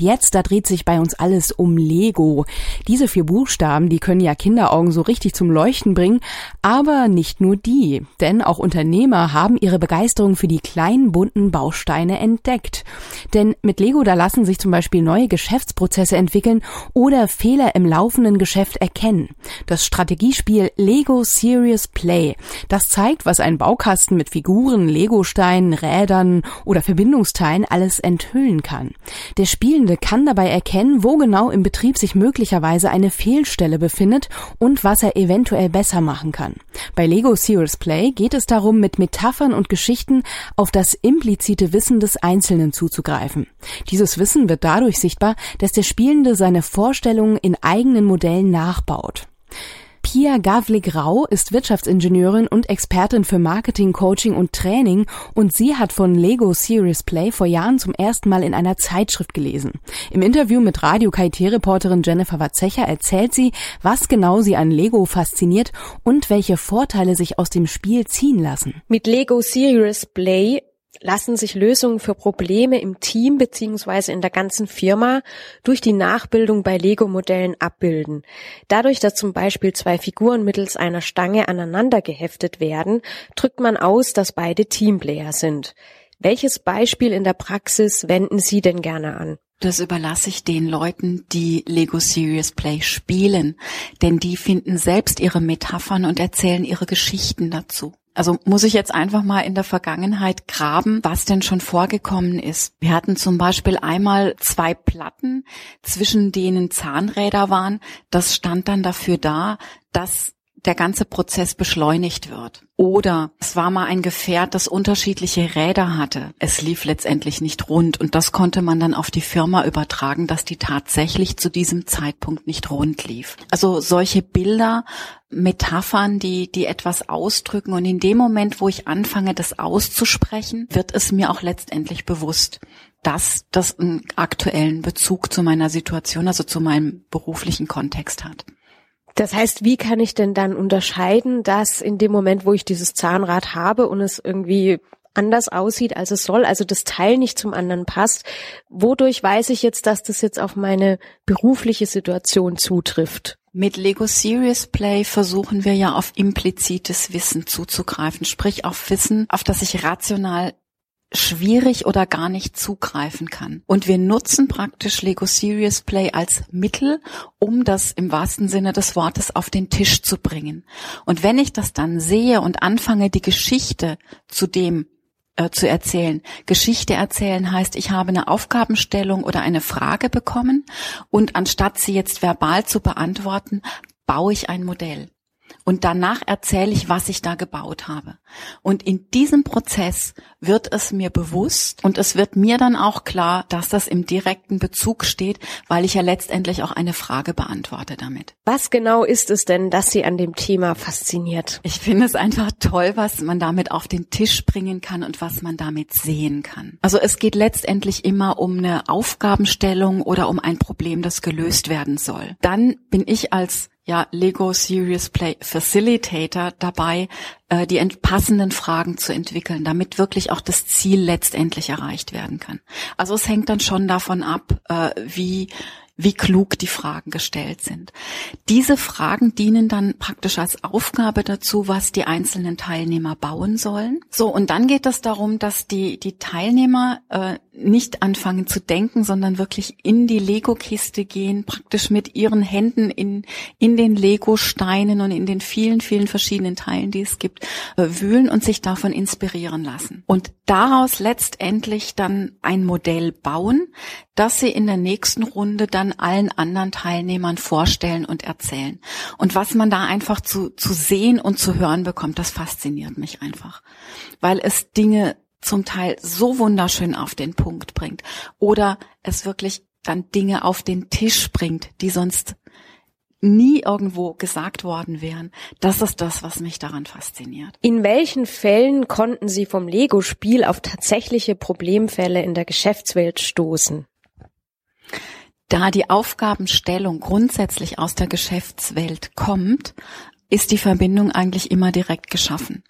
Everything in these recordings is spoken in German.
Jetzt, da dreht sich bei uns alles um Lego. Diese vier Buchstaben, die können ja Kinderaugen so richtig zum Leuchten bringen, aber nicht nur die, denn auch Unternehmer haben ihre Begeisterung für die kleinen bunten Bausteine entdeckt. Denn mit Lego, da lassen sich zum Beispiel neue Geschäftsprozesse entwickeln oder Fehler im laufenden Geschäft erkennen. Das Strategiespiel Lego Serious Play, das zeigt, was ein Baukasten mit Figuren, Legosteinen, Rädern oder Verbindungsteilen alles enthüllen kann. Der Spielende Kunde kann dabei erkennen, wo genau im Betrieb sich möglicherweise eine Fehlstelle befindet und was er eventuell besser machen kann. Bei Lego Serious Play geht es darum, mit Metaphern und Geschichten auf das implizite Wissen des Einzelnen zuzugreifen. Dieses Wissen wird dadurch sichtbar, dass der Spielende seine Vorstellungen in eigenen Modellen nachbaut. Pia Gavlik-Rau ist Wirtschaftsingenieurin und Expertin für Marketing, Coaching und Training und sie hat von Lego Serious Play vor Jahren zum ersten Mal in einer Zeitschrift gelesen. Im Interview mit Radio KIT-Reporterin Jennifer Watzecher erzählt sie, was genau sie an Lego fasziniert und welche Vorteile sich aus dem Spiel ziehen lassen. Mit Lego Serious Play lassen sich Lösungen für Probleme im Team beziehungsweise in der ganzen Firma durch die Nachbildung bei Lego-Modellen abbilden. Dadurch, dass zum Beispiel zwei Figuren mittels einer Stange aneinander geheftet werden, drückt man aus, dass beide Teamplayer sind. Welches Beispiel in der Praxis wenden Sie denn gerne an? Das überlasse ich den Leuten, die Lego Serious Play spielen, denn die finden selbst ihre Metaphern und erzählen ihre Geschichten dazu. Also muss ich jetzt einfach mal in der Vergangenheit graben, was denn schon vorgekommen ist. Wir hatten zum Beispiel einmal zwei Platten, zwischen denen Zahnräder waren. Das stand dann dafür da, dass der ganze Prozess beschleunigt wird. Oder es war mal ein Gefährt, das unterschiedliche Räder hatte. Es lief letztendlich nicht rund und das konnte man dann auf die Firma übertragen, dass die tatsächlich zu diesem Zeitpunkt nicht rund lief. Also solche Bilder, Metaphern, die, die etwas ausdrücken und in dem Moment, wo ich anfange, das auszusprechen, wird es mir auch letztendlich bewusst dass das einen aktuellen Bezug zu meiner Situation, also zu meinem beruflichen Kontext hat. Das heißt, wie kann ich denn dann unterscheiden, dass in dem Moment, wo ich dieses Zahnrad habe und es irgendwie anders aussieht, als es soll, also das Teil nicht zum anderen passt, wodurch weiß ich jetzt, dass das jetzt auf meine berufliche Situation zutrifft? Mit Lego Serious Play versuchen wir ja auf implizites Wissen zuzugreifen, sprich auf Wissen, auf das ich rational schwierig oder gar nicht zugreifen kann. Und wir nutzen praktisch Lego Serious Play als Mittel, um das im wahrsten Sinne des Wortes auf den Tisch zu bringen. Und wenn ich das dann sehe und anfange, die Geschichte zu dem äh, zu erzählen. Geschichte erzählen heißt, ich habe eine Aufgabenstellung oder eine Frage bekommen und anstatt sie jetzt verbal zu beantworten, baue ich ein Modell und danach erzähle ich, was ich da gebaut habe. Und in diesem Prozess wird es mir bewusst und es wird mir dann auch klar, dass das im direkten Bezug steht, weil ich ja letztendlich auch eine Frage beantworte damit. Was genau ist es denn, dass Sie an dem Thema fasziniert? Ich finde es einfach toll, was man damit auf den Tisch bringen kann und was man damit sehen kann. Also es geht letztendlich immer um eine Aufgabenstellung oder um ein Problem, das gelöst werden soll. Dann bin ich als ja, Lego Serious Play Facilitator dabei, äh, die passenden Fragen zu entwickeln, damit wirklich auch das Ziel letztendlich erreicht werden kann. Also es hängt dann schon davon ab, äh, wie wie klug die Fragen gestellt sind. Diese Fragen dienen dann praktisch als Aufgabe dazu, was die einzelnen Teilnehmer bauen sollen. So, und dann geht es darum, dass die, die Teilnehmer äh, nicht anfangen zu denken, sondern wirklich in die Lego-Kiste gehen, praktisch mit ihren Händen in, in den Lego-Steinen und in den vielen, vielen verschiedenen Teilen, die es gibt, äh, wühlen und sich davon inspirieren lassen. Und daraus letztendlich dann ein Modell bauen, das sie in der nächsten Runde dann allen anderen Teilnehmern vorstellen und erzählen. Und was man da einfach zu, zu sehen und zu hören bekommt, das fasziniert mich einfach. Weil es Dinge zum Teil so wunderschön auf den Punkt bringt oder es wirklich dann Dinge auf den Tisch bringt, die sonst nie irgendwo gesagt worden wären. Das ist das, was mich daran fasziniert. In welchen Fällen konnten Sie vom Lego-Spiel auf tatsächliche Problemfälle in der Geschäftswelt stoßen? Da die Aufgabenstellung grundsätzlich aus der Geschäftswelt kommt, ist die Verbindung eigentlich immer direkt geschaffen.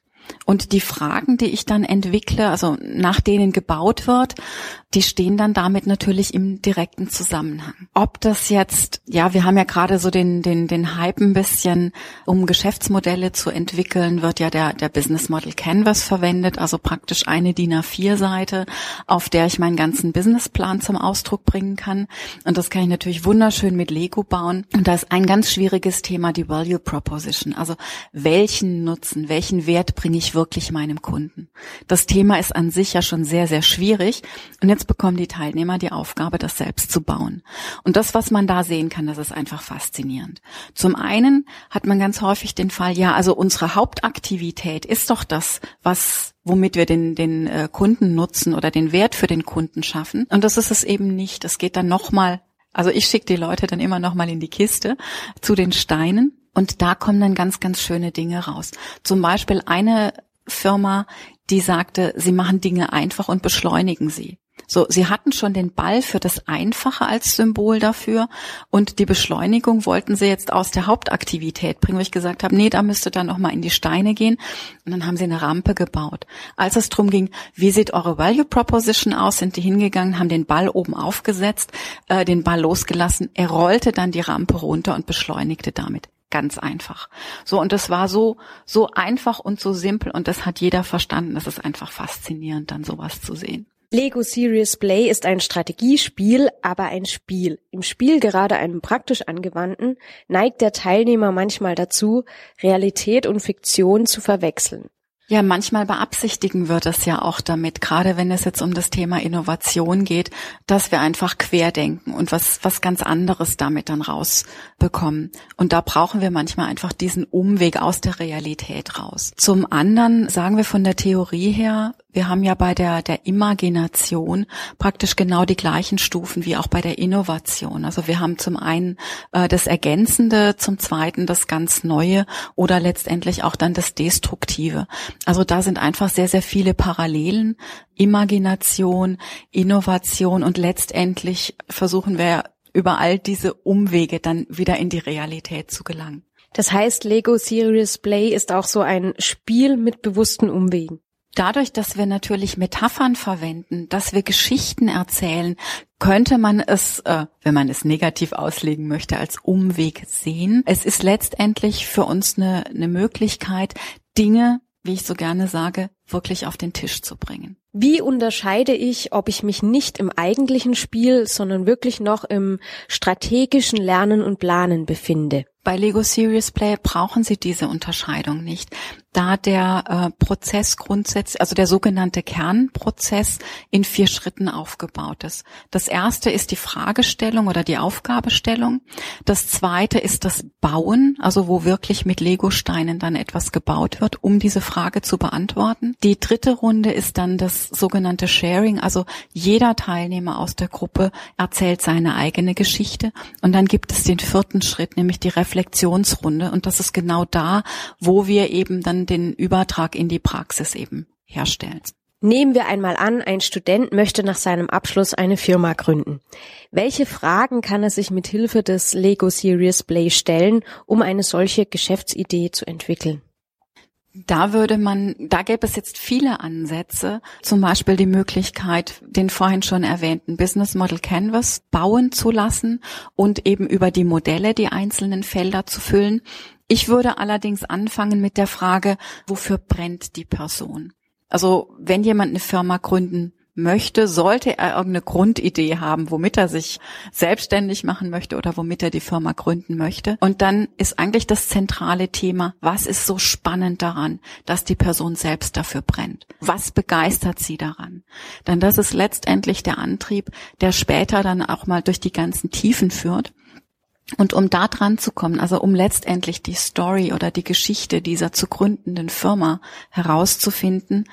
Und die Fragen, die ich dann entwickle, also nach denen gebaut wird, die stehen dann damit natürlich im direkten Zusammenhang. Ob das jetzt, ja, wir haben ja gerade so den, den, den Hype ein bisschen, um Geschäftsmodelle zu entwickeln, wird ja der, der Business Model Canvas verwendet, also praktisch eine DIN A4-Seite, auf der ich meinen ganzen Businessplan zum Ausdruck bringen kann. Und das kann ich natürlich wunderschön mit Lego bauen. Und da ist ein ganz schwieriges Thema die Value Proposition. Also welchen Nutzen, welchen Wert bringe ich wirklich meinem Kunden? Das Thema ist an sich ja schon sehr, sehr schwierig. Und jetzt bekommen die Teilnehmer die Aufgabe, das selbst zu bauen. Und das, was man da sehen kann, das ist einfach faszinierend. Zum einen hat man ganz häufig den Fall, ja, also unsere Hauptaktivität ist doch das, was womit wir den, den äh, Kunden nutzen oder den Wert für den Kunden schaffen. Und das ist es eben nicht. Es geht dann nochmal, also ich schicke die Leute dann immer nochmal in die Kiste zu den Steinen. Und da kommen dann ganz, ganz schöne Dinge raus. Zum Beispiel eine Firma, die sagte, sie machen Dinge einfach und beschleunigen sie. So, sie hatten schon den Ball für das Einfache als Symbol dafür und die Beschleunigung wollten sie jetzt aus der Hauptaktivität bringen, wo ich gesagt habe, nee, da müsste dann noch mal in die Steine gehen und dann haben sie eine Rampe gebaut. Als es drum ging, wie sieht eure Value Proposition aus, sind die hingegangen, haben den Ball oben aufgesetzt, äh, den Ball losgelassen, er rollte dann die Rampe runter und beschleunigte damit ganz einfach. So, und das war so, so einfach und so simpel und das hat jeder verstanden. Das ist einfach faszinierend, dann sowas zu sehen. Lego Serious Play ist ein Strategiespiel, aber ein Spiel. Im Spiel, gerade einem praktisch angewandten, neigt der Teilnehmer manchmal dazu, Realität und Fiktion zu verwechseln. Ja, manchmal beabsichtigen wir das ja auch damit, gerade wenn es jetzt um das Thema Innovation geht, dass wir einfach querdenken und was, was ganz anderes damit dann rausbekommen. Und da brauchen wir manchmal einfach diesen Umweg aus der Realität raus. Zum anderen sagen wir von der Theorie her, wir haben ja bei der, der Imagination praktisch genau die gleichen Stufen wie auch bei der Innovation. Also wir haben zum einen äh, das Ergänzende, zum zweiten das ganz Neue oder letztendlich auch dann das Destruktive. Also da sind einfach sehr, sehr viele Parallelen. Imagination, Innovation und letztendlich versuchen wir über all diese Umwege dann wieder in die Realität zu gelangen. Das heißt, Lego Serious Play ist auch so ein Spiel mit bewussten Umwegen. Dadurch, dass wir natürlich Metaphern verwenden, dass wir Geschichten erzählen, könnte man es, äh, wenn man es negativ auslegen möchte, als Umweg sehen. Es ist letztendlich für uns eine, eine Möglichkeit, Dinge, wie ich so gerne sage, wirklich auf den Tisch zu bringen. Wie unterscheide ich, ob ich mich nicht im eigentlichen Spiel, sondern wirklich noch im strategischen Lernen und Planen befinde? Bei Lego Serious Play brauchen Sie diese Unterscheidung nicht da der äh, Prozess grundsätzlich, also der sogenannte Kernprozess in vier Schritten aufgebaut ist. Das erste ist die Fragestellung oder die Aufgabestellung. Das zweite ist das Bauen, also wo wirklich mit Legosteinen dann etwas gebaut wird, um diese Frage zu beantworten. Die dritte Runde ist dann das sogenannte Sharing, also jeder Teilnehmer aus der Gruppe erzählt seine eigene Geschichte und dann gibt es den vierten Schritt, nämlich die Reflexionsrunde und das ist genau da, wo wir eben dann den Übertrag in die Praxis eben herstellen. Nehmen wir einmal an, ein Student möchte nach seinem Abschluss eine Firma gründen. Welche Fragen kann er sich mit Hilfe des Lego Serious Play stellen, um eine solche Geschäftsidee zu entwickeln? Da würde man, da gäbe es jetzt viele Ansätze, zum Beispiel die Möglichkeit, den vorhin schon erwähnten Business Model Canvas bauen zu lassen und eben über die Modelle die einzelnen Felder zu füllen ich würde allerdings anfangen mit der Frage, wofür brennt die Person? Also wenn jemand eine Firma gründen möchte, sollte er irgendeine Grundidee haben, womit er sich selbstständig machen möchte oder womit er die Firma gründen möchte. Und dann ist eigentlich das zentrale Thema, was ist so spannend daran, dass die Person selbst dafür brennt? Was begeistert sie daran? Denn das ist letztendlich der Antrieb, der später dann auch mal durch die ganzen Tiefen führt. Und um da dran zu kommen, also um letztendlich die Story oder die Geschichte dieser zu gründenden Firma herauszufinden,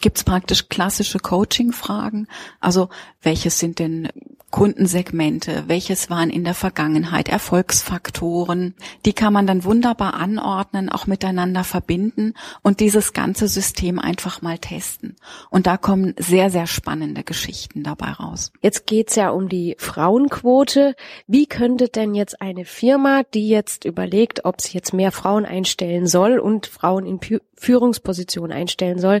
gibt's praktisch klassische Coaching-Fragen. Also welches sind denn Kundensegmente, welches waren in der Vergangenheit Erfolgsfaktoren. Die kann man dann wunderbar anordnen, auch miteinander verbinden und dieses ganze System einfach mal testen. Und da kommen sehr, sehr spannende Geschichten dabei raus. Jetzt geht's ja um die Frauenquote. Wie könnte denn jetzt eine Firma, die jetzt überlegt, ob sie jetzt mehr Frauen einstellen soll und Frauen in Führungspositionen einstellen soll,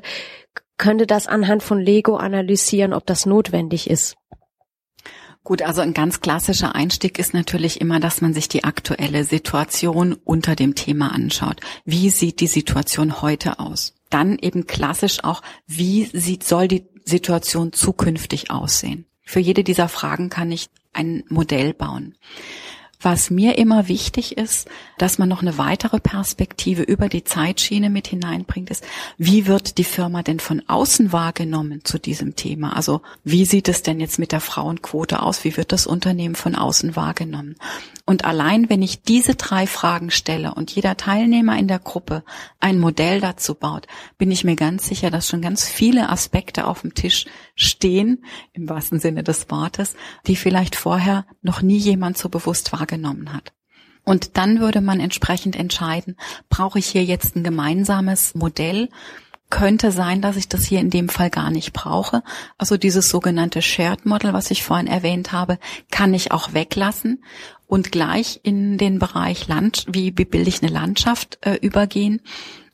könnte das anhand von Lego analysieren, ob das notwendig ist? Gut, also ein ganz klassischer Einstieg ist natürlich immer, dass man sich die aktuelle Situation unter dem Thema anschaut. Wie sieht die Situation heute aus? Dann eben klassisch auch, wie sieht, soll die Situation zukünftig aussehen? Für jede dieser Fragen kann ich ein Modell bauen. Was mir immer wichtig ist, dass man noch eine weitere Perspektive über die Zeitschiene mit hineinbringt, ist, wie wird die Firma denn von außen wahrgenommen zu diesem Thema? Also wie sieht es denn jetzt mit der Frauenquote aus? Wie wird das Unternehmen von außen wahrgenommen? Und allein, wenn ich diese drei Fragen stelle und jeder Teilnehmer in der Gruppe ein Modell dazu baut, bin ich mir ganz sicher, dass schon ganz viele Aspekte auf dem Tisch stehen, im wahrsten Sinne des Wortes, die vielleicht vorher noch nie jemand so bewusst wahrgenommen hat. Und dann würde man entsprechend entscheiden, brauche ich hier jetzt ein gemeinsames Modell, könnte sein, dass ich das hier in dem Fall gar nicht brauche. Also dieses sogenannte Shared Model, was ich vorhin erwähnt habe, kann ich auch weglassen und gleich in den Bereich Land, wie bilde ich eine Landschaft äh, übergehen.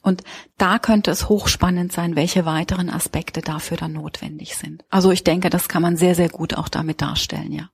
Und da könnte es hochspannend sein, welche weiteren Aspekte dafür dann notwendig sind. Also ich denke, das kann man sehr, sehr gut auch damit darstellen, ja.